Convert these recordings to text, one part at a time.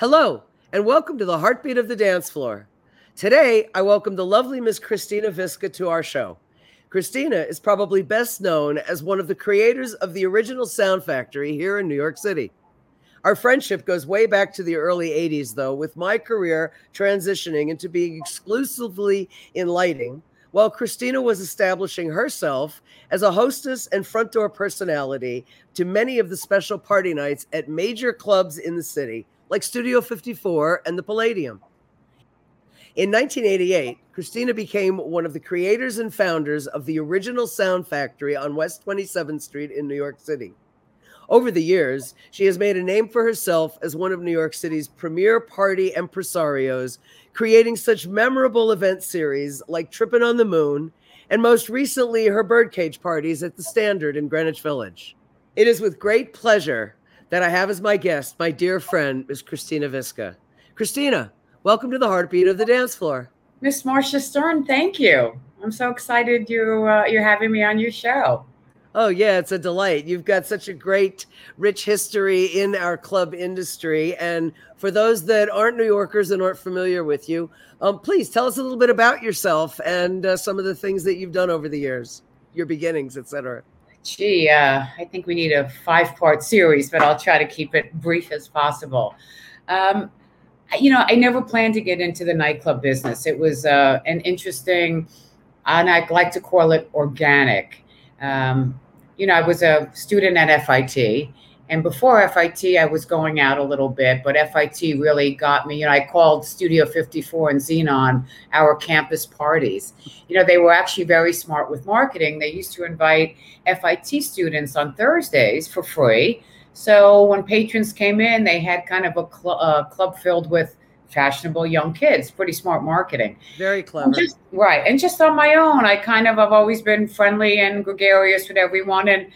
Hello, and welcome to the Heartbeat of the Dance Floor. Today, I welcome the lovely Miss Christina Visca to our show. Christina is probably best known as one of the creators of the original Sound Factory here in New York City. Our friendship goes way back to the early 80s, though, with my career transitioning into being exclusively in lighting, while Christina was establishing herself as a hostess and front door personality to many of the special party nights at major clubs in the city, like Studio 54 and the Palladium. In 1988, Christina became one of the creators and founders of the original Sound Factory on West 27th Street in New York City. Over the years, she has made a name for herself as one of New York City's premier party impresarios, creating such memorable event series like Trippin' on the Moon, and most recently, her birdcage parties at the Standard in Greenwich Village. It is with great pleasure that I have as my guest my dear friend, Miss Christina Visca. Christina, welcome to the heartbeat of the dance floor. Miss Marsha Stern, thank you. I'm so excited you uh, you're having me on your show. Oh, yeah, it's a delight. You've got such a great, rich history in our club industry. And for those that aren't New Yorkers and aren't familiar with you, um, please tell us a little bit about yourself and uh, some of the things that you've done over the years, your beginnings, etc. Gee, uh, I think we need a five part series, but I'll try to keep it brief as possible. Um, you know, I never planned to get into the nightclub business. It was uh, an interesting, and I like to call it organic um, you know, I was a student at FIT. And before FIT, I was going out a little bit, but FIT really got me. You know, I called Studio 54 and Xenon our campus parties. You know, they were actually very smart with marketing. They used to invite FIT students on Thursdays for free. So when patrons came in, they had kind of a, cl- a club filled with fashionable young kids. Pretty smart marketing. Very clever. Just, right. And just on my own, I kind of have always been friendly and gregarious with everyone. And, uh,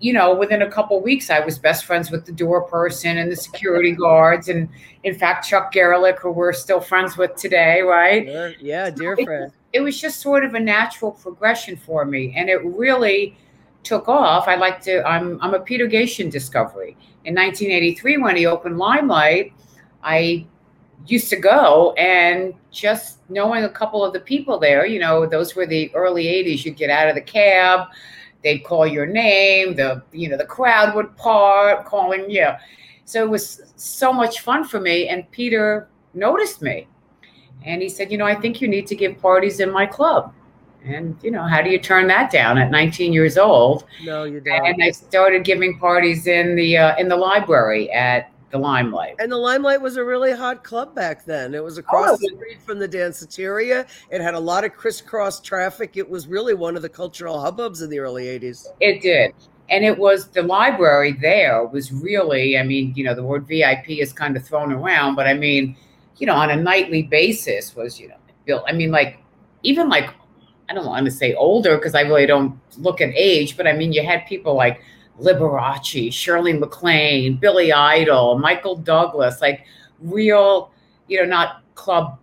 you know, within a couple weeks, I was best friends with the door person and the security guards. And in fact, Chuck Garlick, who we're still friends with today, right? Sure. Yeah, dear so friend. It, it was just sort of a natural progression for me. And it really took off. I like to, I'm, I'm a Peter Gatien discovery. In 1983, when he opened Limelight, I used to go and just knowing a couple of the people there, you know, those were the early 80s. You'd get out of the cab, they'd call your name, the you know, the crowd would part calling you. So it was so much fun for me. And Peter noticed me. And he said, you know, I think you need to give parties in my club. And you know, how do you turn that down at 19 years old? No, you don't. And I started giving parties in the uh, in the library at the Limelight. And the Limelight was a really hot club back then. It was across oh, the street from the Danceteria. It had a lot of crisscross traffic. It was really one of the cultural hubbubs in the early 80s. It did. And it was the library there was really, I mean, you know, the word VIP is kind of thrown around, but I mean, you know, on a nightly basis was, you know, built, I mean, like, even like, I don't want to say older because I really don't look at age, but I mean, you had people like Liberace, Shirley MacLaine, Billy Idol, Michael Douglas, like real, you know, not club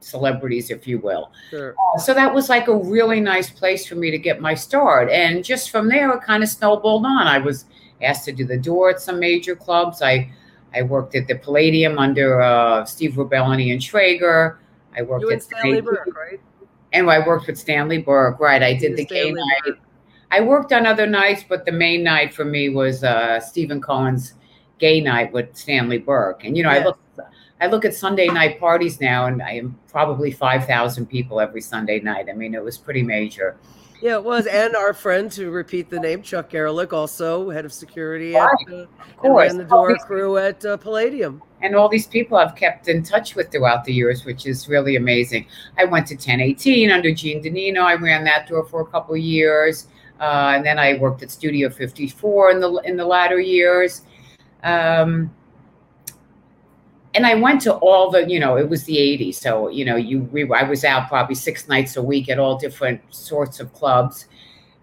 celebrities, if you will. Sure. Uh, so that was like a really nice place for me to get my start. And just from there, it kind of snowballed on. I was asked to do the door at some major clubs. I I worked at the Palladium under uh, Steve Rubellini and Schrager. I worked you at Stanley Burke, right? And I worked with Stanley Burke, right? I did the game night. I worked on other nights, but the main night for me was uh, Stephen Cohen's gay night with Stanley Burke. And you know, I look I look at Sunday night parties now, and I am probably five thousand people every Sunday night. I mean, it was pretty major. Yeah, it was. And our friend, to repeat the name, Chuck Garlick, also head of security at uh, and ran the door crew at uh, Palladium. And all these people I've kept in touch with throughout the years, which is really amazing. I went to 1018 under Gene Danino. I ran that door for a couple years. Uh, and then I worked at Studio 54 in the in the latter years. Um, and I went to all the, you know, it was the 80s. So, you know, you we, I was out probably six nights a week at all different sorts of clubs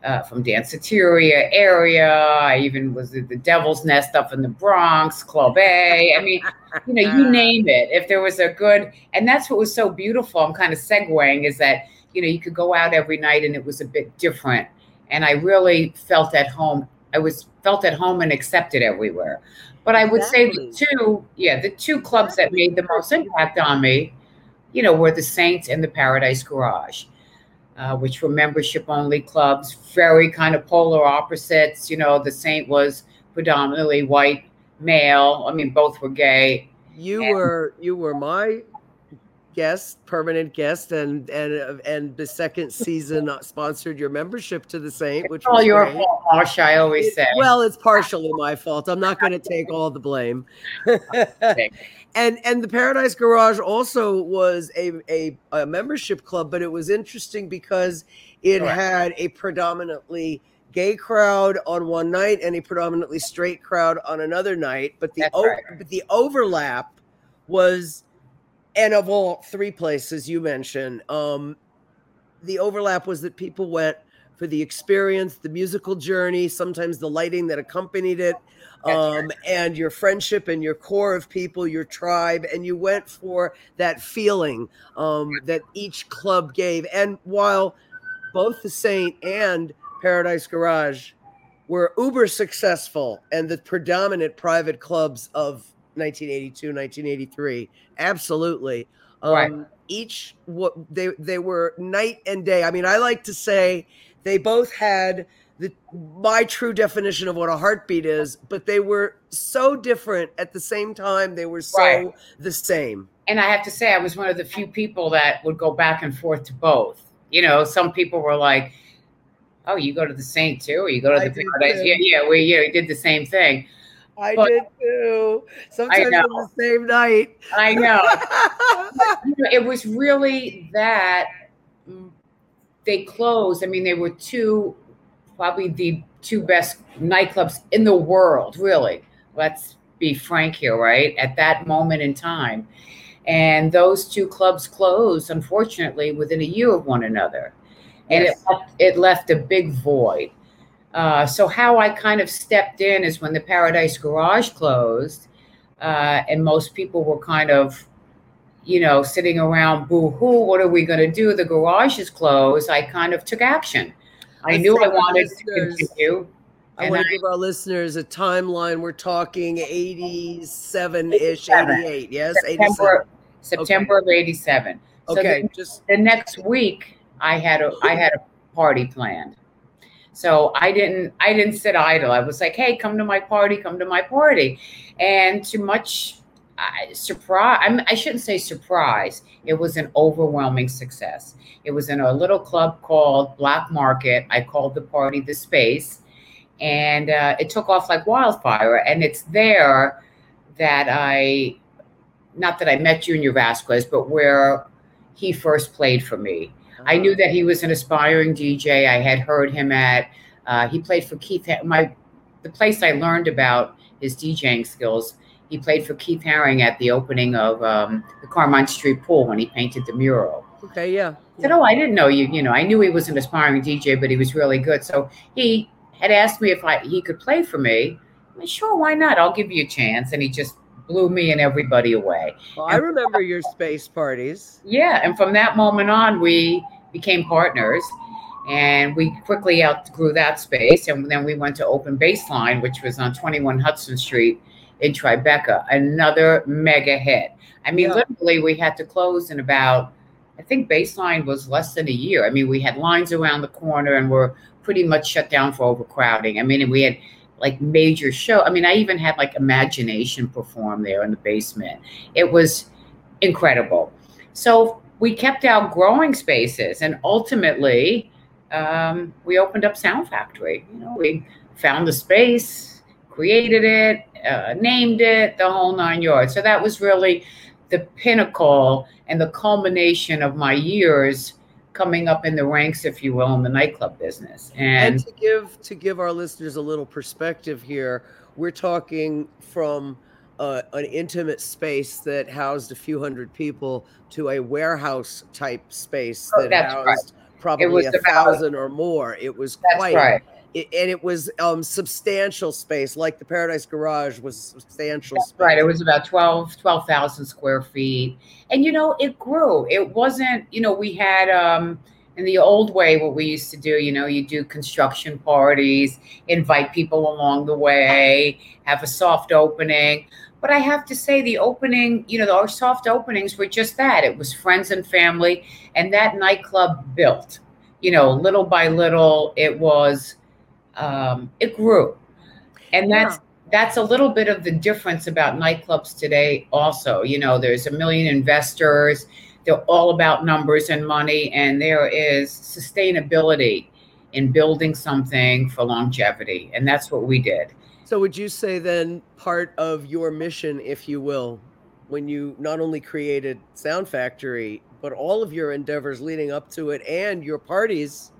uh, from Danceteria area. I even was at the Devil's Nest up in the Bronx, Club A. I mean, you know, you name it. If there was a good, and that's what was so beautiful. I'm kind of segueing is that, you know, you could go out every night and it was a bit different and I really felt at home. I was felt at home and accepted everywhere. But I would exactly. say the two, yeah, the two clubs that made the most impact on me, you know, were the Saints and the Paradise Garage, uh, which were membership only clubs, very kind of polar opposites. You know, the Saint was predominantly white male. I mean, both were gay. You and, were you were my guest, permanent guest, and and uh, and the second season sponsored your membership to the Saint, which all your great. fault, Marsh. I always say. Well, it's partially my fault. I'm not going to take all the blame. and and the Paradise Garage also was a, a, a membership club, but it was interesting because it had a predominantly gay crowd on one night and a predominantly straight crowd on another night. But the o- right. but the overlap was and of all three places you mentioned, um, the overlap was that people went for the experience, the musical journey, sometimes the lighting that accompanied it, um, and your friendship and your core of people, your tribe, and you went for that feeling um, that each club gave. And while both the Saint and Paradise Garage were uber successful and the predominant private clubs of 1982, 1983. Absolutely. Um, right. Each what they they were night and day. I mean, I like to say they both had the my true definition of what a heartbeat is, but they were so different at the same time. They were so right. the same. And I have to say, I was one of the few people that would go back and forth to both. You know, some people were like, "Oh, you go to the Saint too, or you go to I the Paradise?" Yeah, yeah, we yeah we did the same thing. I but, did too. Sometimes on the same night. I know. it was really that mm, they closed. I mean, they were two, probably the two best nightclubs in the world, really. Let's be frank here, right? At that moment in time. And those two clubs closed, unfortunately, within a year of one another. And yes. it, left, it left a big void. Uh, so how I kind of stepped in is when the Paradise Garage closed, uh, and most people were kind of, you know, sitting around, boo hoo, what are we going to do? The garage is closed. I kind of took action. I Let's knew I wanted to continue. I want to give our listeners a timeline. We're talking 87 ish, 88. Yes, September, 87. September okay. of 87. So okay, the, just the next week, I had a I had a party planned. So I didn't I didn't sit idle. I was like, hey, come to my party, come to my party. And to much uh, surprise, I, mean, I shouldn't say surprise, it was an overwhelming success. It was in a little club called Black Market. I called the party The Space. And uh, it took off like wildfire. And it's there that I, not that I met Junior Vasquez, but where he first played for me. I knew that he was an aspiring DJ. I had heard him at. Uh, he played for Keith. My the place I learned about his DJing skills. He played for Keith Haring at the opening of um, the Carmine Street Pool when he painted the mural. Okay, yeah. I said, "Oh, I didn't know you. You know, I knew he was an aspiring DJ, but he was really good." So he had asked me if I he could play for me. I said, sure, why not? I'll give you a chance. And he just blew me and everybody away. Well, I remember your space parties. Yeah, and from that moment on, we became partners, and we quickly outgrew that space. And then we went to Open Baseline, which was on 21 Hudson Street in Tribeca, another mega hit. I mean, yeah. literally, we had to close in about, I think Baseline was less than a year. I mean, we had lines around the corner, and we're pretty much shut down for overcrowding. I mean, we had like major show. I mean, I even had like Imagination perform there in the basement. It was incredible. So we kept out growing spaces, and ultimately, um, we opened up Sound Factory. You know, we found the space, created it, uh, named it, the whole nine yards. So that was really the pinnacle and the culmination of my years coming up in the ranks, if you will, in the nightclub business. And, and to give to give our listeners a little perspective here, we're talking from uh, an intimate space that housed a few hundred people to a warehouse type space oh, that housed right. probably a thousand or more. It was quite right. It, and it was um, substantial space, like the Paradise Garage was substantial That's space. Right. It was about 12, 12,000 square feet. And, you know, it grew. It wasn't, you know, we had, um, in the old way, what we used to do, you know, you do construction parties, invite people along the way, have a soft opening. But I have to say, the opening, you know, our soft openings were just that. It was friends and family, and that nightclub built. You know, little by little, it was, um, it grew, and that's yeah. that's a little bit of the difference about nightclubs today. Also, you know, there's a million investors they're all about numbers and money, and there is sustainability in building something for longevity. And that's what we did. So, would you say then part of your mission, if you will, when you not only created Sound Factory, but all of your endeavors leading up to it and your parties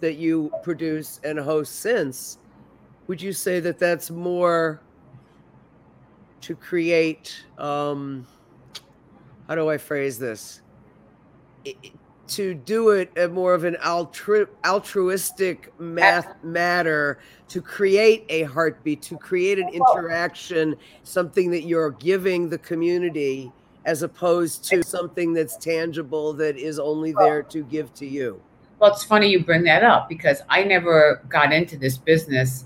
that you produce and host since, would you say that that's more to create um, how do I phrase this? It, to do it at more of an altru- altruistic math matter to create a heartbeat to create an interaction something that you're giving the community as opposed to something that's tangible that is only there to give to you well it's funny you bring that up because i never got into this business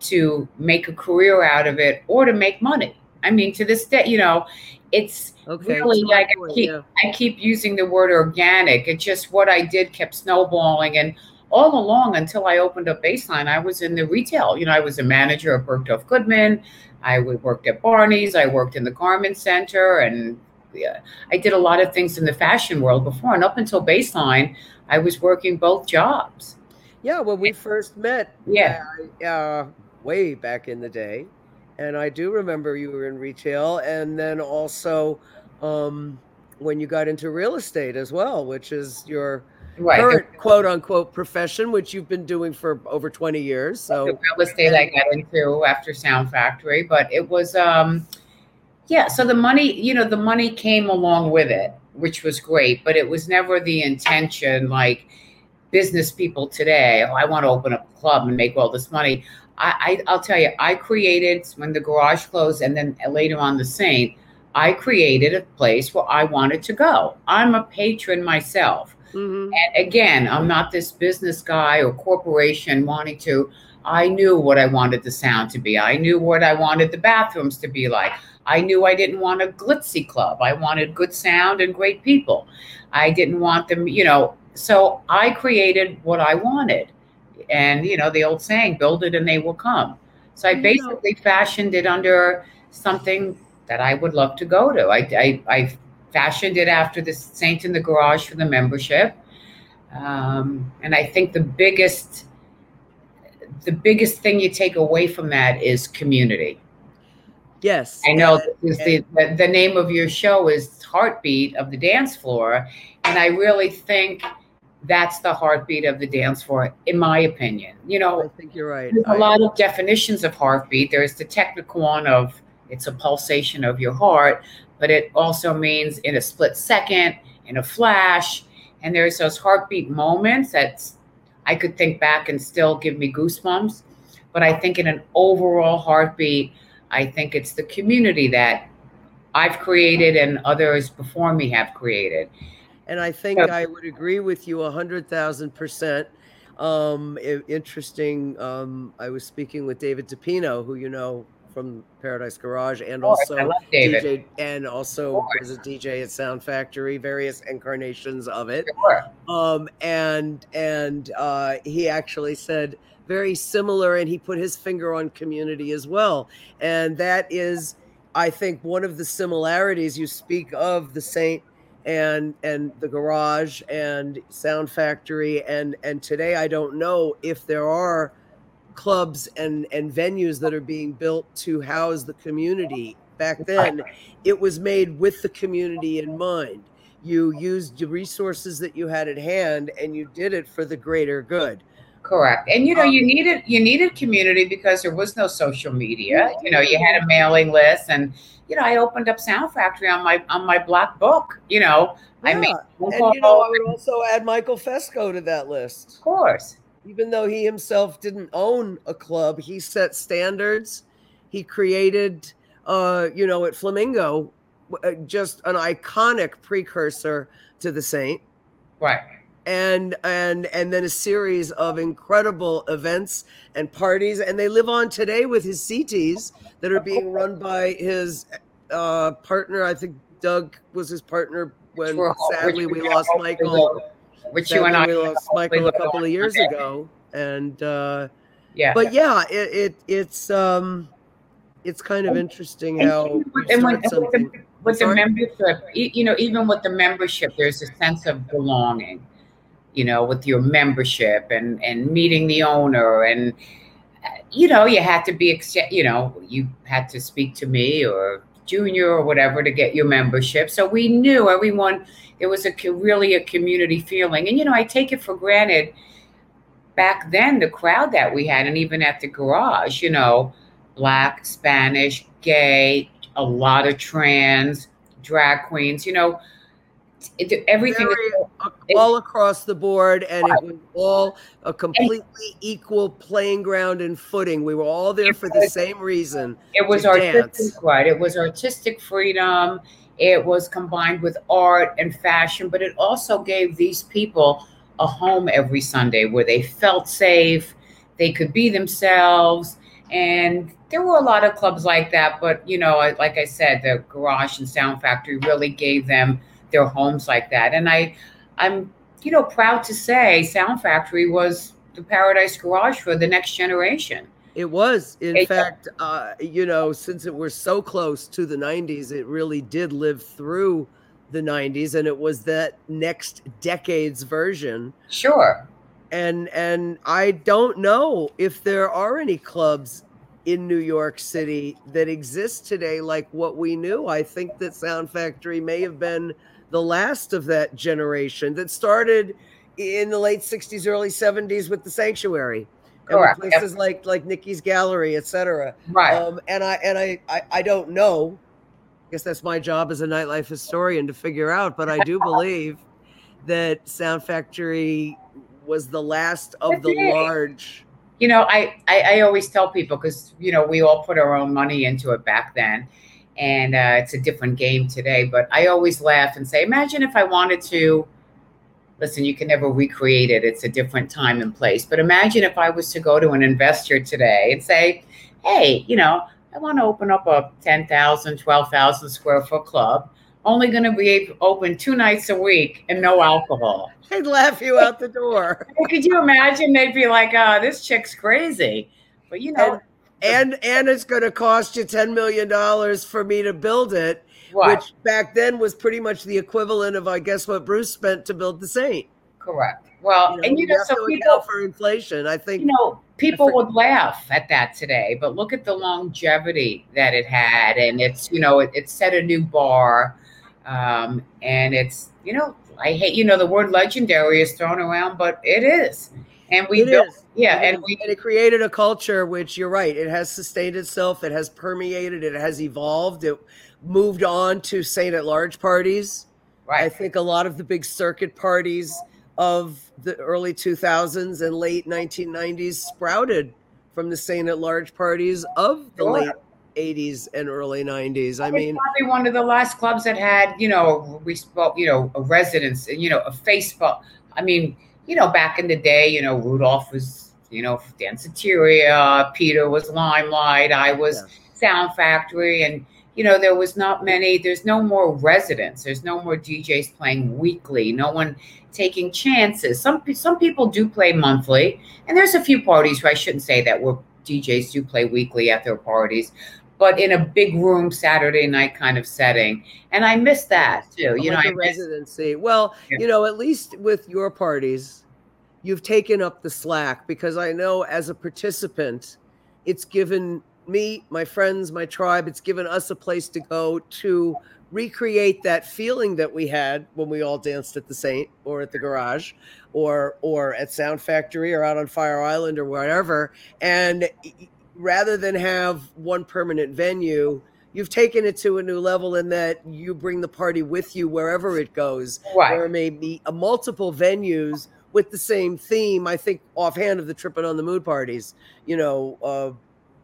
to make a career out of it or to make money i mean to this day you know it's okay, really like I keep, yeah. I keep using the word organic. It's just what I did kept snowballing. And all along until I opened up Baseline, I was in the retail. You know, I was a manager at Bergdorf Goodman. I worked at Barney's. I worked in the Garment Center. And yeah, I did a lot of things in the fashion world before. And up until Baseline, I was working both jobs. Yeah, when we first met, yeah, uh, way back in the day, and I do remember you were in retail, and then also um, when you got into real estate as well, which is your right. current quote unquote profession, which you've been doing for over 20 years. So the real estate I got into after Sound Factory, but it was um, yeah. So the money, you know, the money came along with it, which was great, but it was never the intention like business people today. Oh, I want to open up a club and make all this money. I, I will tell you, I created when the garage closed, and then later on the Saint. I created a place where I wanted to go. I'm a patron myself, mm-hmm. and again, I'm not this business guy or corporation wanting to. I knew what I wanted the sound to be. I knew what I wanted the bathrooms to be like. I knew I didn't want a glitzy club. I wanted good sound and great people. I didn't want them, you know. So I created what I wanted and you know the old saying build it and they will come so i basically fashioned it under something that i would love to go to i i, I fashioned it after the saint in the garage for the membership um, and i think the biggest the biggest thing you take away from that is community yes i know and, the, the, the name of your show is heartbeat of the dance floor and i really think that's the heartbeat of the dance floor, in my opinion. You know, I think you're right. There's a lot of definitions of heartbeat. There's the technical one of it's a pulsation of your heart, but it also means in a split second, in a flash. And there's those heartbeat moments that I could think back and still give me goosebumps. But I think in an overall heartbeat, I think it's the community that I've created and others before me have created. And I think I would agree with you a hundred thousand percent. Um, interesting. Um, I was speaking with David DePino, who you know from Paradise Garage, and also DJ, and also was a DJ at Sound Factory, various incarnations of it. Sure. Um, and and uh, he actually said very similar, and he put his finger on community as well, and that is, I think, one of the similarities. You speak of the Saint and and the garage and sound factory and and today i don't know if there are clubs and and venues that are being built to house the community. Back then it was made with the community in mind. You used the resources that you had at hand and you did it for the greater good correct and you know you um, needed you needed community because there was no social media you know you had a mailing list and you know, I opened up Sound Factory on my on my black book. You know, yeah. I mean and you know, I would also add Michael Fesco to that list. Of course. Even though he himself didn't own a club, he set standards. He created, uh, you know, at Flamingo, uh, just an iconic precursor to the Saint. Right. And and and then a series of incredible events and parties. And they live on today with his CTs that are being run by his uh, partner. I think Doug was his partner when sadly we lost Michael. which you and I we lost Michael a couple of years ago. And uh, yeah. but yeah it, it it's um it's kind of interesting how and when, something. with the membership you know even with the membership there's a sense of belonging you know, with your membership and and meeting the owner and uh, you know, you had to be you know, you had to speak to me or junior or whatever to get your membership. So we knew everyone it was a really a community feeling. And you know, I take it for granted back then the crowd that we had and even at the garage, you know, black, Spanish, gay, a lot of trans, drag queens, you know, it, everything Very, uh, all across the board and it was all a completely and, equal playing ground and footing. We were all there for the same reason it was artistic dance. right. It was artistic freedom. It was combined with art and fashion but it also gave these people a home every sunday where they felt safe they could be themselves and there were a lot of clubs like that but you know like i said the garage and sound factory really gave them their homes like that. And I, I'm, you know, proud to say Sound Factory was the Paradise Garage for the next generation. It was, in it, fact, uh, you know, since it was so close to the '90s, it really did live through the '90s, and it was that next decade's version. Sure. And and I don't know if there are any clubs in New York City that exist today like what we knew. I think that Sound Factory may have been the last of that generation that started in the late 60s early 70s with the sanctuary Correct. and places yep. like like Nikki's Gallery, etc. Right. Um, and I and I, I I don't know. I guess that's my job as a nightlife historian to figure out. But I do believe that Sound Factory was the last of the large. You know, I, I, I always tell people because you know we all put our own money into it back then, and uh, it's a different game today. But I always laugh and say, imagine if I wanted to. Listen, you can never recreate it. It's a different time and place. But imagine if I was to go to an investor today and say, hey, you know, I want to open up a 10,000, 12,000 square foot club. Only going to be open two nights a week and no alcohol. They'd laugh you out the door. Could you imagine? They'd be like, oh, this chick's crazy. But you know, and and it's going to cost you 10 million dollars for me to build it right. which back then was pretty much the equivalent of i guess what bruce spent to build the saint. Correct. Well you know, and you know so people for inflation. I think you know people would laugh at that today but look at the longevity that it had and it's you know it, it set a new bar um, and it's you know i hate you know the word legendary is thrown around but it is and we it built is. yeah and, and we and it created a culture which you're right it has sustained itself it has permeated it has evolved it moved on to saint at large parties right i think a lot of the big circuit parties of the early 2000s and late 1990s sprouted from the saint at large parties of the sure. late 80s and early 90s. I mean, probably one of the last clubs that had, you know, we spoke, you know, a residence, and you know, a Facebook. I mean, you know, back in the day, you know, Rudolf was, you know, Danceteria, Peter was Limelight, I was yeah. Sound Factory, and you know, there was not many. There's no more residents. There's no more DJs playing weekly. No one taking chances. Some some people do play monthly, and there's a few parties where I shouldn't say that where DJs do play weekly at their parties, but in a big room Saturday night kind of setting. And I miss that too. You like know, I residency. Well, yeah. you know, at least with your parties, you've taken up the slack because I know as a participant, it's given me, my friends, my tribe, it's given us a place to go to recreate that feeling that we had when we all danced at the Saint or at the garage or or at Sound Factory or out on Fire Island or wherever. And rather than have one permanent venue, you've taken it to a new level in that you bring the party with you wherever it goes. Right. There may be a multiple venues with the same theme. I think offhand of the Tripping on the Moon parties, you know, uh,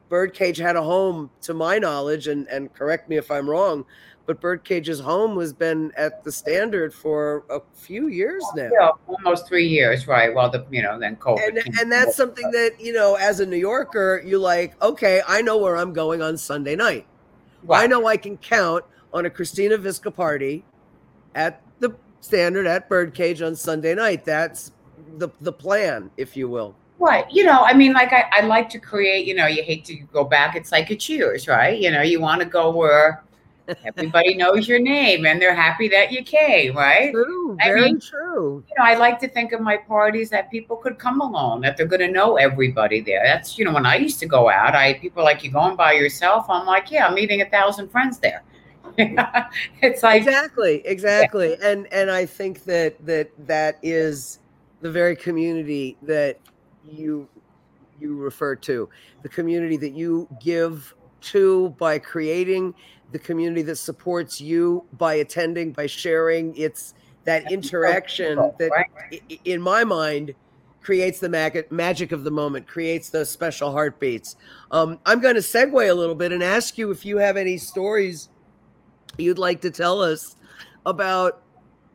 Birdcage had a home, to my knowledge, and and correct me if I'm wrong, but Birdcage's home has been at the standard for a few years now. Yeah, almost three years, right? Well, the you know then COVID. And, and that's something that you know, as a New Yorker, you like. Okay, I know where I'm going on Sunday night. Right. I know I can count on a Christina Visca party at the standard at Birdcage on Sunday night. That's the the plan, if you will. Right. You know, I mean, like I, I like to create, you know, you hate to go back. It's like a cheers, right? You know, you want to go where everybody knows your name and they're happy that you came, right? True. Very I mean, true. You know, I like to think of my parties that people could come along, that they're going to know everybody there. That's, you know, when I used to go out, I people like you going by yourself. I'm like, yeah, I'm meeting a thousand friends there. it's like exactly, exactly, yeah. and and I think that that that is the very community that you you refer to the community that you give to by creating the community that supports you by attending by sharing. It's that interaction that in my mind creates the mag- magic of the moment creates those special heartbeats. Um, i'm going to segue a little bit and ask you if you have any stories you'd like to tell us about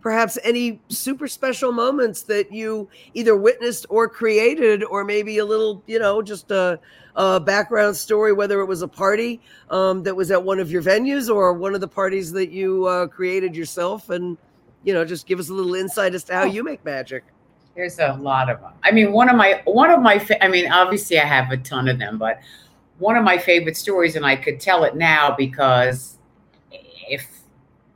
perhaps any super special moments that you either witnessed or created, or maybe a little, you know, just a, a background story, whether it was a party um, that was at one of your venues or one of the parties that you uh, created yourself, and you know, just give us a little insight as to how you make magic. There's a lot of them. I mean, one of my one of my fa- I mean, obviously I have a ton of them, but one of my favorite stories, and I could tell it now because if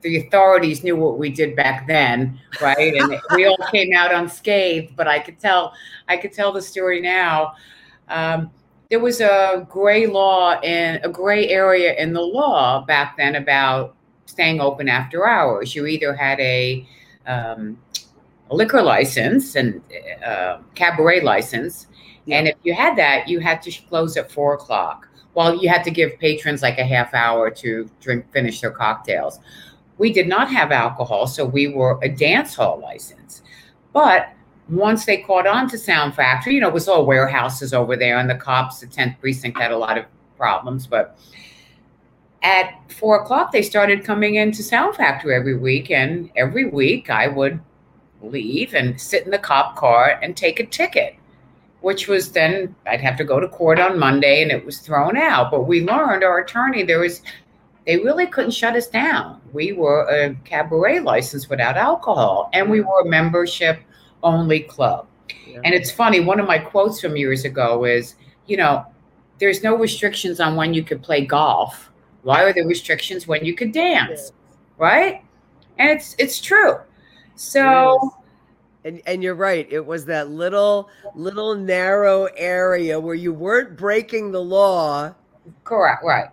the authorities knew what we did back then, right? And we all came out unscathed. But I could tell, I could tell the story now. Um, there was a gray law in a gray area in the law back then about staying open after hours. You either had a, um, a liquor license and uh, cabaret license, yeah. and if you had that, you had to close at four o'clock. Well, you had to give patrons like a half hour to drink, finish their cocktails. We did not have alcohol, so we were a dance hall license. But once they caught on to Sound Factory, you know, it was all warehouses over there, and the cops, the 10th precinct, had a lot of problems. But at four o'clock, they started coming into Sound Factory every week, and every week I would leave and sit in the cop car and take a ticket, which was then I'd have to go to court on Monday, and it was thrown out. But we learned our attorney there was they really couldn't shut us down. We were a cabaret license without alcohol, and we were a membership only club. Yeah. And it's funny, one of my quotes from years ago is, you know, there's no restrictions on when you could play golf. Why are there restrictions when you could dance? Right? And it's it's true. So and and you're right. It was that little little narrow area where you weren't breaking the law. Correct, right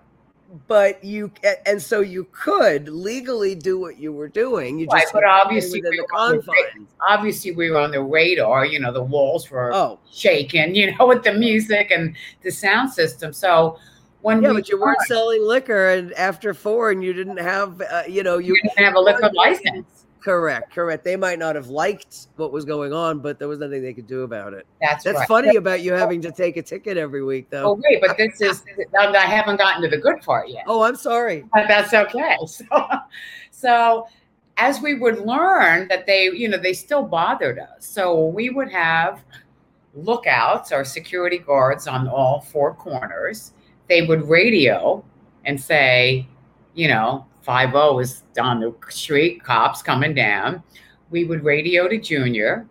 but you and so you could legally do what you were doing. You just right, but obviously we the confines. obviously we were on the radar. You know, the walls were oh. shaking. You know, with the music and the sound system. So when yeah, but you weren't selling liquor, and after four, and you didn't have, uh, you know, you, you didn't have a liquor license. Correct, correct. They might not have liked what was going on, but there was nothing they could do about it. That's that's right. funny about you having to take a ticket every week, though. Oh wait, but this is I haven't gotten to the good part yet. Oh, I'm sorry. But that's okay. So, so as we would learn that they, you know, they still bothered us. So we would have lookouts or security guards on all four corners. They would radio and say, you know, 5 is on the street, cops coming down. We would radio to Junior.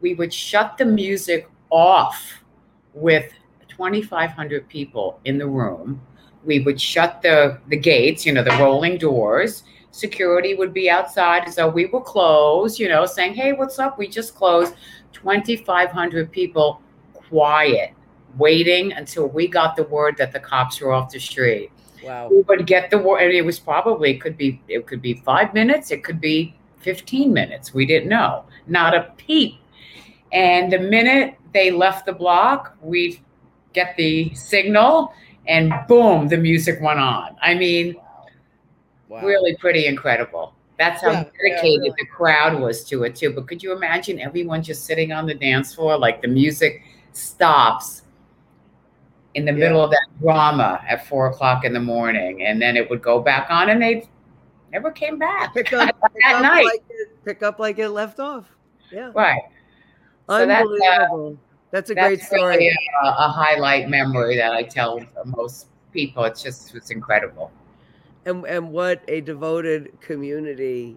We would shut the music off with 2,500 people in the room. We would shut the, the gates, you know, the rolling doors. Security would be outside as though we were closed, you know, saying, hey, what's up? We just closed. 2,500 people quiet, waiting until we got the word that the cops were off the street. Wow. We would get the war, and it was probably it could be it could be five minutes, it could be fifteen minutes. We didn't know, not a peep. And the minute they left the block, we'd get the signal, and boom, the music went on. I mean, wow. really pretty incredible. That's how yeah, dedicated yeah, really. the crowd was to it too. But could you imagine everyone just sitting on the dance floor, like the music stops in the yeah. middle of that drama at four o'clock in the morning, and then it would go back on, and they'd never came back. Pick up, pick That up night. like it, pick up like it left off. Yeah, Right. So that's, uh, unbelievable. that's a great story. really a, a highlight memory that I tell most people. It's just it's incredible. and and what a devoted community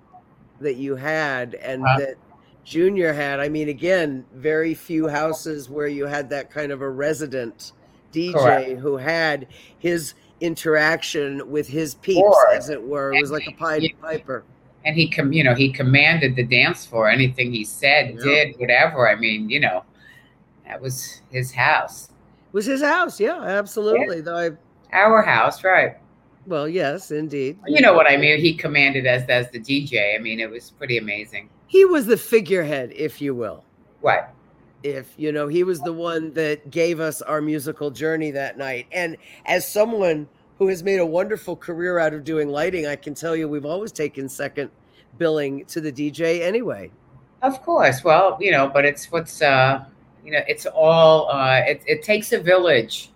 that you had and Uh-huh. that junior had i mean again very few houses where you had that kind of a resident dj Correct. who had his interaction with his peeps Course. as it were it was like a pied Yeah. piper And he com you know, he commanded the dance floor. Anything he said, Yeah. did, whatever. I mean, you know, that was his house. it was his house yeah absolutely though i Our house, right. well yes indeed You know what I mean? He commanded as as the DJ. I mean, it was pretty amazing. he was the figurehead if you will What? If you know he was the one that gave us our musical journey that night and as someone who has made a wonderful career out of doing lighting i can tell you we've always taken second billing to the dj anyway Of course. Well, you know, but it's what's uh you know, it's all uh it, it takes a village.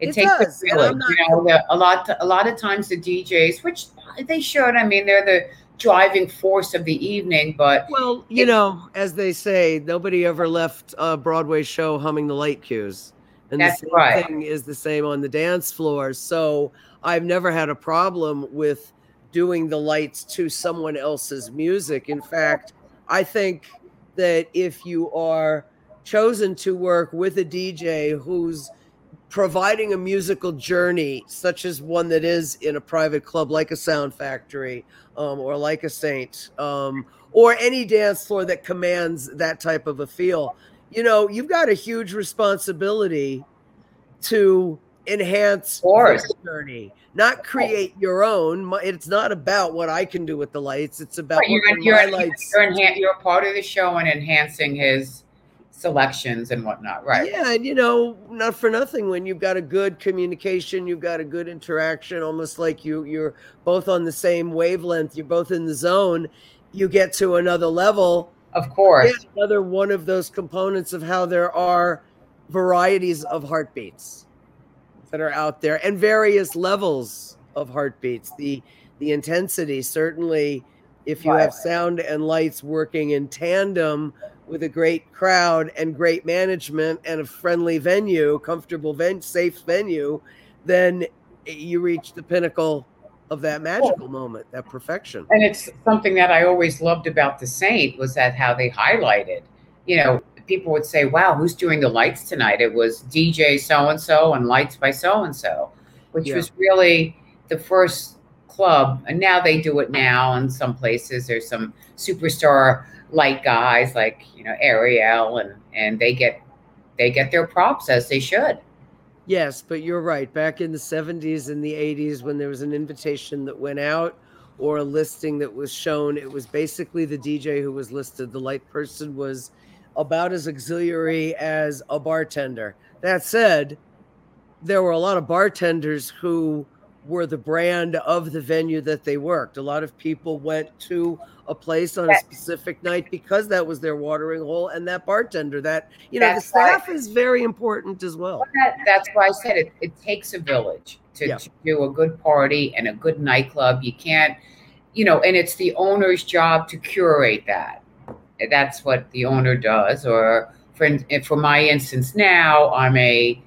It, It takes does, a village. Not- You know, a lot a lot of times the DJs, which they should, I mean, they're the driving force of the evening, but well you know as they say nobody ever left a broadway show humming the light cues. And That's the same right. thing is the same on the dance floor. So i've never had a problem with doing the lights to someone else's music. In fact i think that if you are chosen to work with a DJ who's providing a musical journey, such as one that is in a private club like a Sound Factory um, or like a Saint, um, or any dance floor that commands that type of a feel, you know, you've got a huge responsibility to enhance the journey, not create your own. It's not about what I can do with the lights. It's about Right, you're, you're, you're, lights. enhan- you're part of the show and enhancing his selections and whatnot, right? Yeah, and you know, not for nothing. When you've got a good communication, you've got a good interaction, almost like you you're both on the same wavelength. You're both in the zone. You get to another level. Of course. Yet another one of those components of how there are varieties of heartbeats that are out there, and various levels of heartbeats. The the intensity certainly, if you have sound and lights working in tandem with a great crowd and great management and a friendly venue, comfortable ven- safe venue, then you reach the pinnacle of that magical moment, that perfection. And it's something that I always loved about the Saint was that how they highlighted. You know, people would say, "Wow, who's doing the lights tonight?" It was DJ so and so and lights by so and so, which Yeah. was really the first club. And now they do it now in some places. There's some superstar light guys like you know Ariel, and and they get they get their props as they should. Yes, but you're right. Back in the 70s and the 80s, when there was an invitation that went out or a listing that was shown, it was basically the DJ who was listed. The light person was about as auxiliary as a bartender. That said, there were a lot of bartenders who were the brand of the venue that they worked. A lot of people went to a place on a specific night because that was their watering hole and that bartender that you know That's the staff is very important as well. That, that's why I said it. It takes a village to, Yeah. to do a good party and a good nightclub. You can't, you know, and it's the owner's job to curate that. That's what the owner does. Or for for my instance, now I'm a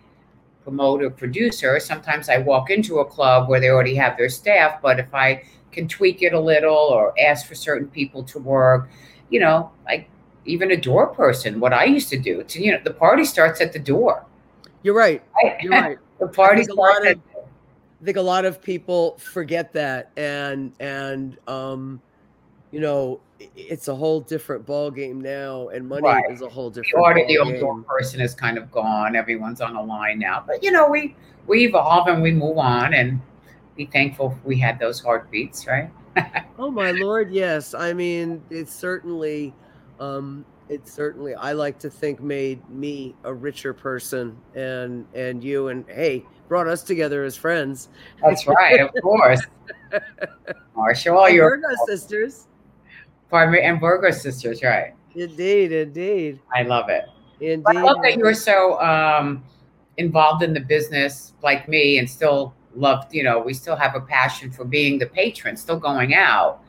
promoter producer. Sometimes I walk into a club where they already have their staff, but if I can tweak it a little or ask for certain people to work, you know, like even a door person, what I used to do to, you know, the party starts at the door. You're right. Right? You're right. the party a lot starts of- I think a lot of people forget that, and and um, you know, it's a whole different ball game now, and money Right. is a whole the different. the ball old door game. person is kind of gone. Everyone's on a line now. But you know, we we evolve and we move on and be thankful we had those heartbeats, right? Oh my lord, yes. I mean, it's certainly, um, it certainly. I like to think made me a richer person, and and you, and hey, brought us together as friends. That's right, of course. Marshall, all your sisters. Me, and Burger sisters, right? Indeed, indeed, I love it. indeed. I love that you're so um, involved in the business like me and still love, you know, we still have a passion for being the patron, still going out,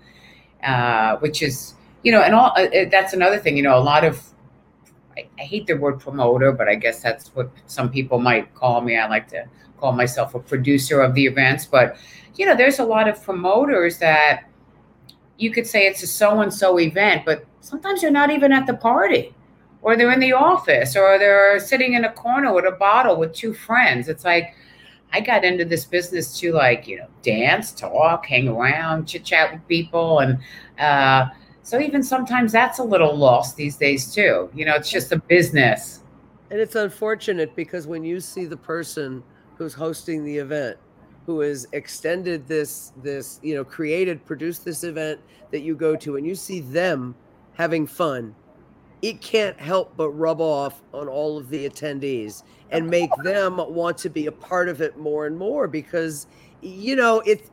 uh, which is, you know, and all uh, that's another thing, you know, a lot of, I, I hate the word promoter, but I guess that's what some people might call me. I like to call myself a producer of the events, but, you know, there's a lot of promoters that you could say it's a so and so event, but sometimes they're not even at the party or they're in the office or they're sitting in a corner with a bottle with two friends. It's like, I got into this business to like, you know, dance, talk, hang around, chit chat with people. And uh, so even sometimes that's a little lost these days too. You know, it's just a business. And it's unfortunate because when you see the person who's hosting the event, who has extended this, this, you know, created, produced this event that you go to, and you see them having fun, it can't help but rub off on all of the attendees and make them want to be a part of it more and more because you know it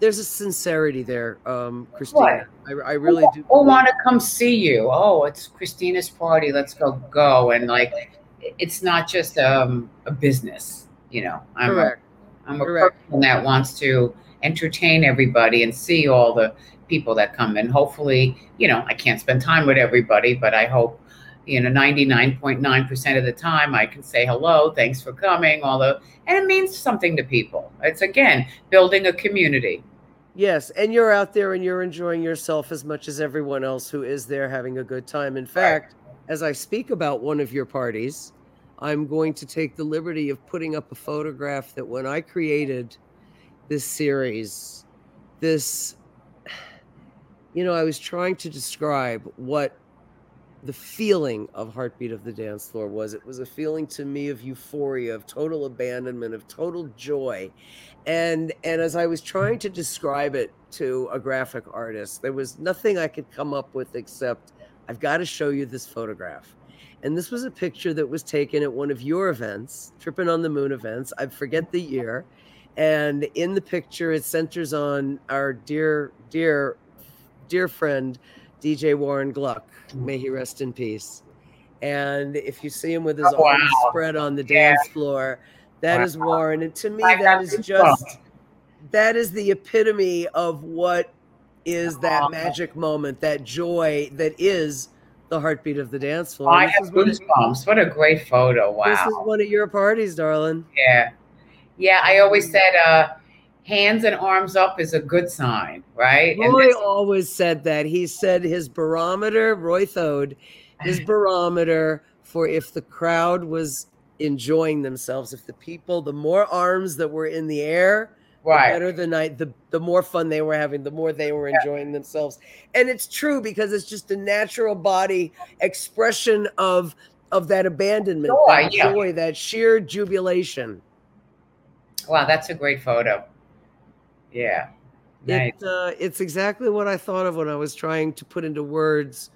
there's a sincerity there um christina. I, I, really do oh want to come see you? Oh it's christina's party. Let's go go. And like it's not just um, a business you know? I'm Correct. I'm a Correct. person that wants to entertain everybody and see all the people that come in. Hopefully, you know, I can't spend time with everybody, but I hope, you know, 99.9% of the time I can say hello, thanks for coming, all the, and it means something to people. It's again, building a community. Yes, and you're out there and you're enjoying yourself as much as everyone else who is there having a good time. In fact, right. as I speak about one of your parties, I'm going to take the liberty of putting up a photograph that when I created this series, this you know, I was trying to describe what the feeling of Heartbeat of the Dance Floor was. It was a feeling to me of euphoria, of total abandonment, of total joy. And and as I was trying to describe it to a graphic artist, there was nothing I could come up with except I've got to show you this photograph. And this was a picture that was taken at one of your events, Tripping on the Moon events. I forget the year. And in the picture, it centers on our dear, dear dear friend, DJ Warren Gluck. May he rest in peace. And if you see him with his oh, arms wow. spread on the yeah. dance floor, that wow. is Warren. And to me, that is just that is the epitome of what is that magic moment, that joy that is the heartbeat of the dance floor. I have goosebumps. What a great photo! Wow, this is one of your parties, darling. Yeah, yeah. I always said, uh, hands and arms up is a good sign, right? Roy always said that. He said his barometer, Roy Thode, his barometer for if the crowd was enjoying themselves, if the people, the more arms that were in the air, right. the better the night, the, the more fun they were having, the more they were enjoying yeah. themselves. And it's true because it's just a natural body expression of of that abandonment, joy, that yeah. joy, that sheer jubilation. Wow, that's a great photo. Yeah. Nice. It, uh, it's exactly what I thought of when I was trying to put into words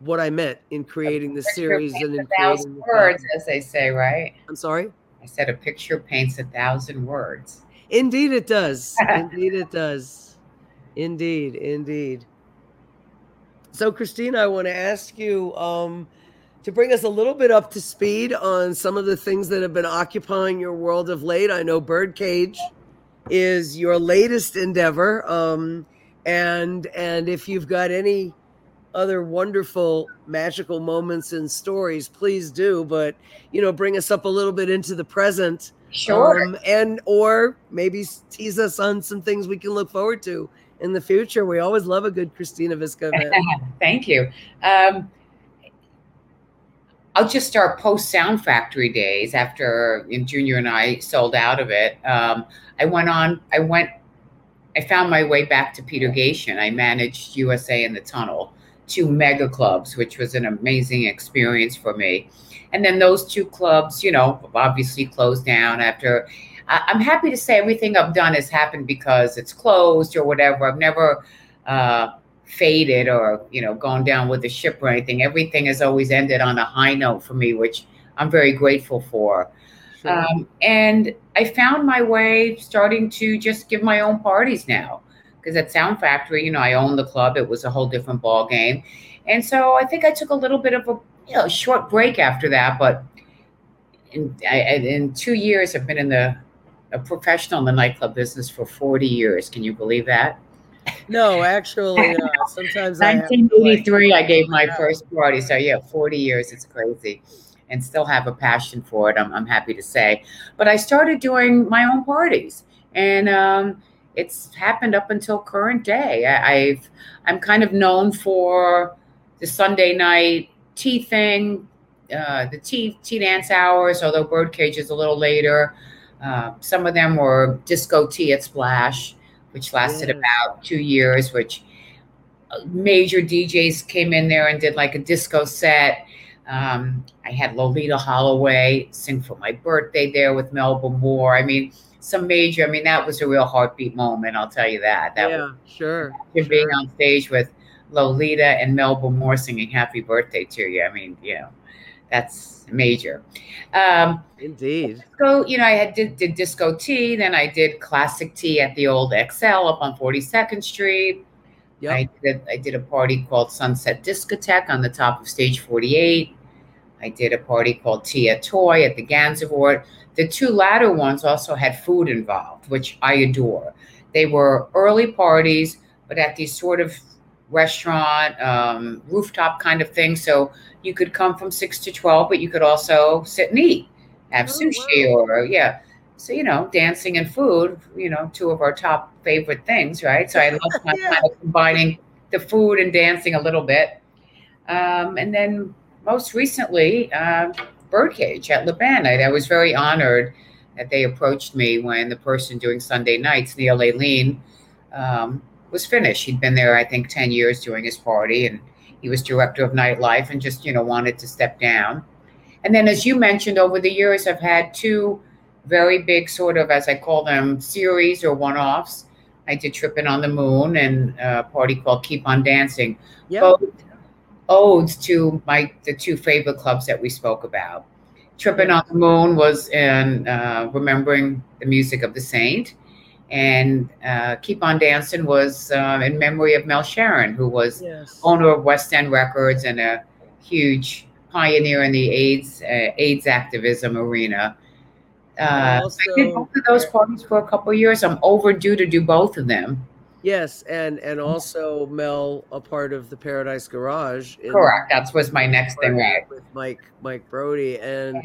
what I meant in creating the series and in creating words, as they say, right? I'm sorry. I said a picture paints a thousand words. Indeed, it does. indeed, it does. Indeed, indeed. So, Christina, I want to ask you um, to bring us a little bit up to speed on some of the things that have been occupying your world of late. I know Birdcage is your latest endeavor. Um, and and if you've got any other wonderful magical moments and stories, please do. But you know, bring us up a little bit into the present. Sure. Um, and or maybe tease us on some things we can look forward to in the future. We always love a good Christina Visca event. Thank you. Um, I'll just start post Sound Factory days after Junior and I sold out of it. Um, I went on, I went, I found my way back to Peter Gatien. I managed USA in the Tunnel, two mega clubs, which was an amazing experience for me. And then those two clubs, you know, obviously closed down after. I'm happy to say everything I've done has happened because it's closed or whatever. I've never, uh, faded or you know gone down with the ship or anything everything has always ended on a high note for me which i'm very grateful for sure. um, and i found my way starting to just give my own parties now because at sound factory you know i own the club it was a whole different ball game and so i think i took a little bit of a you know short break after that but in, I, in two years i've been in the a professional in the nightclub business for 40 years. Can you believe that? No, actually, uh, sometimes I have 1983, I like, gave my yeah. first party. So yeah, 40 years. It's crazy, and still have a passion for it. I'm, I'm happy to say. But I started doing my own parties, and um, it's happened up until current day. I, I've I'm kind of known for the Sunday night tea thing, uh, the tea tea dance hours. Although Birdcage is a little later. Uh, some of them were disco tea at Splash, which lasted about two years, which uh, major DJs came in there and did like a disco set. Um, I had Loleatta Holloway sing for my birthday there with Melba Moore. I mean, some major. I mean, that was a real heartbeat moment. I'll tell you that. That yeah, sure. was being sure. on stage with Loleatta and Melba Moore singing "Happy Birthday" to you. I mean, you know, that's major. Um, Indeed. disco, you know, I had did, did disco tea, then I did classic tea at the old XL up on 42nd Street. Yep. I did I did a party called Sunset Discotheque on the top of stage 48. I did a party called Tea at Toy at the Gansevoort. The two latter ones also had food involved, which I adore. They were early parties, but at these sort of restaurant, um, rooftop kind of thing. So you could come from six to 12, but you could also sit and eat, have Oh, sushi or, yeah. So, you know, dancing and food, you know, two of our top favorite things, right? So I love kind Yeah. kind of combining the food and dancing a little bit. Um, and then most recently, uh, Birdcage at Le Bain. I, I was very honored that they approached me when the person doing Sunday nights, Neil Aline, um, was finished. He'd been there, I think, 10 years doing his party, and he was director of nightlife and just, you know, wanted to step down. And then, as you mentioned, over the years, I've had two very big, sort of, as I call them, series or one offs. I did Trippin' on the Moon and a party called Keep on Dancing Yeah. both odes to my the two favorite clubs that we spoke about. Tripping on the Moon was in uh, remembering the music of the saint, and uh, Keep on Dancing was uh, in memory of Mel Cheren, who was Yes. owner of West End Records and a huge pioneer in the AIDS uh, AIDS activism arena. Uh, Also- I did both of those parties for a couple of years. I'm overdue to do both of them. Yes, and and also Mel, a part of the Paradise Garage. Correct. That was my next thing, right? With Mike Mike Brody, and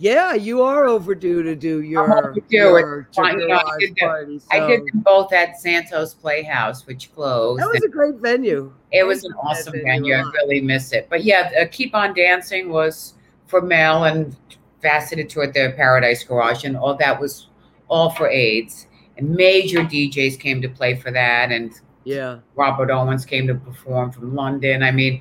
yeah, you are overdue to do your your, It's you know, I garage did the- party. I did them both at Santos Party House, which closed. That was a great venue. it was I an awesome venue I really miss it. But yeah, uh, Keep on Dancing was for Mel and faceted toward the Paradise Garage, and all that was all for AIDS. And major DJs came to play for that, and Yeah, Robert Owens came to perform from London. I mean,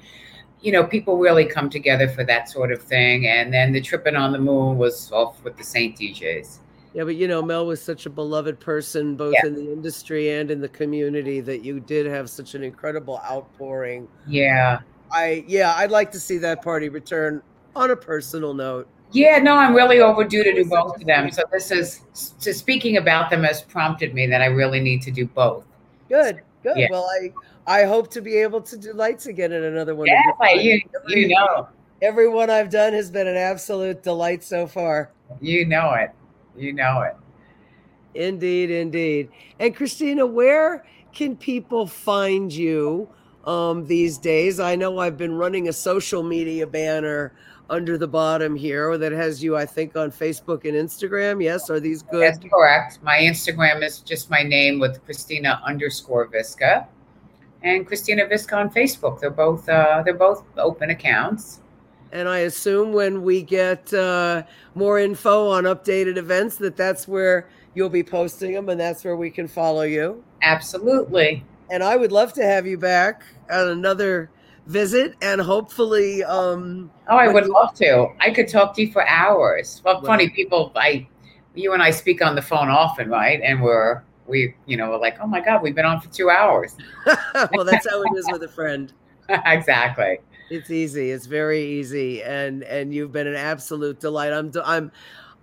you know, people really come together for that sort of thing. And then the Tripping on the Moon was off with the Saint DJs. yeah, but you know, Mel was such a beloved person, both Yeah. in the industry and in the community, that you did have such an incredible outpouring. Yeah. I yeah, I'd like to see that party return on a personal note. Yeah, no, I'm really overdue to do both of them. So this is so speaking about them has prompted me that I really need to do both. Good, good. Yeah. Well, I I hope to be able to do lights again in another one. of Yeah, you you know, every one I've done has been an absolute delight so far. you know it, you know it. Indeed, indeed. And Christina, where can people find you um, these days? I know I've been running a social media banner under the bottom here that has you, I think, on Facebook and Instagram. Yes, are these good? That's correct. My Instagram is just my name with Christina underscore Visca, and Christina Visca on Facebook. They're both uh, they're both open accounts. And I assume when we get uh, more info on updated events, that that's where you'll be posting them, and that's where we can follow you. Absolutely. And I would love to have you back on another visit, and hopefully, um, Oh, I would love to. I could talk to you for hours. Well, Well- funny people. I, you and I speak on the phone often, right? And we're we, you know, we're like, oh my god, we've been on for two hours. well, that's how it is with a friend. exactly. It's easy. It's very easy, and and you've been an absolute delight. I'm I'm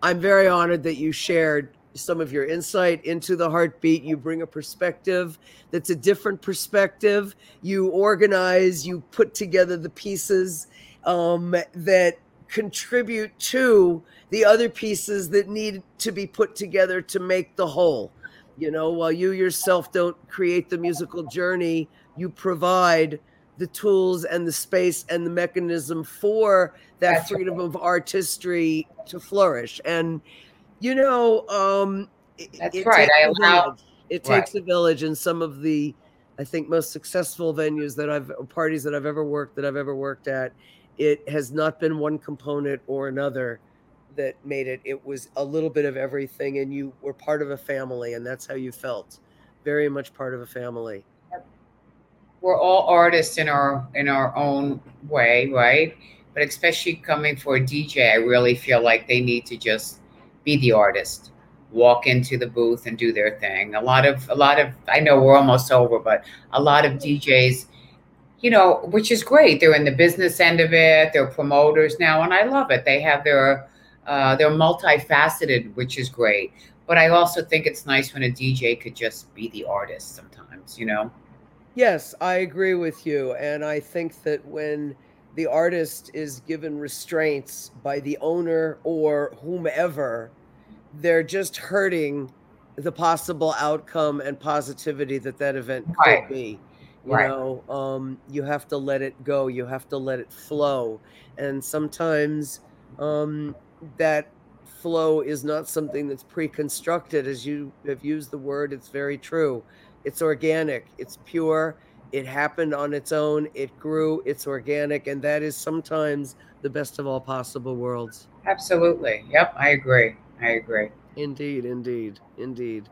I'm very honored that you shared some of your insight into the heartbeat. You bring a perspective that's a different perspective. You organize. You put together the pieces um, that contribute to the other pieces that need to be put together to make the whole. You know, while you yourself don't create the musical journey, you provide the tools and the space and the mechanism for that That's freedom of artistry to flourish. And you know, um, it- That's it right. takes I a allow- village. It Right. takes a village, and some of the, I think, most successful venues that I've parties that I've ever worked that I've ever worked at, it has not been one component or another that made it. It was a little bit of everything, and you were part of a family, and that's how you felt, very much part of a family. we're all artists in our in our own way, right? But especially coming for a DJ, I really feel like they need to just be the artist, walk into the booth and do their thing. A lot of a lot of I know we're almost over, but a lot of DJs, you know, which is great. They're in the business end of it. They're promoters now, and I love it. They have their uh, they're multifaceted, which is great. But I also think it's nice when a DJ could just be the artist sometimes, you know. Yes, I agree with you. And I think that when the artist is given restraints by the owner or whomever, they're just hurting the possible outcome and positivity that that event could Right. be. You Right. know, um, you have to let it go, you have to let it flow. And sometimes um, that flow is not something that's pre-constructed as you have used the word it's very true it's organic it's pure it happened on its own it grew it's organic and that is sometimes the best of all possible worlds Absolutely. Yep, I agree. I agree. indeed indeed indeed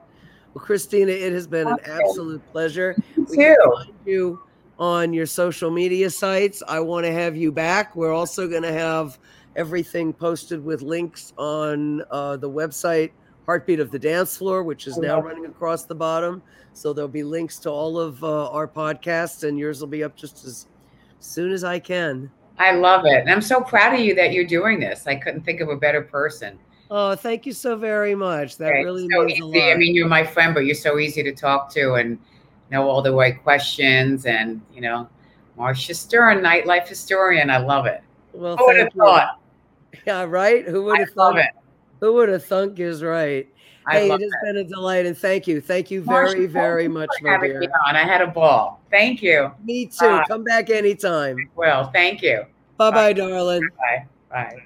well christina it has been an absolute pleasure You we can too. find you on your social media sites. I want to have you back. We're also going to have everything posted with links on uh, the website Heartbeat of the Dance Floor, which is now running across the bottom. So there'll be links to all of uh, our podcasts, and yours will be up just as soon as I can. I love it. And I'm so proud of you that you're doing this. I couldn't think of a better person. Oh, thank you so very much. That Right? really so means a easy. lot. I mean, you're my friend, but you're so easy to talk to and know all the right questions. And, you know, Marsha Stern, nightlife historian. I love it. well, thank you. thought? Yeah, right. Who would have thought? it. Who would have thunk is right. I hey, it has been a delight, and thank you, thank you very, thank very much, for my dear. on. I had a ball. Thank you. Me too. Bye. Come back anytime. Well, thank you. Bye bye, darling. Bye. Bye.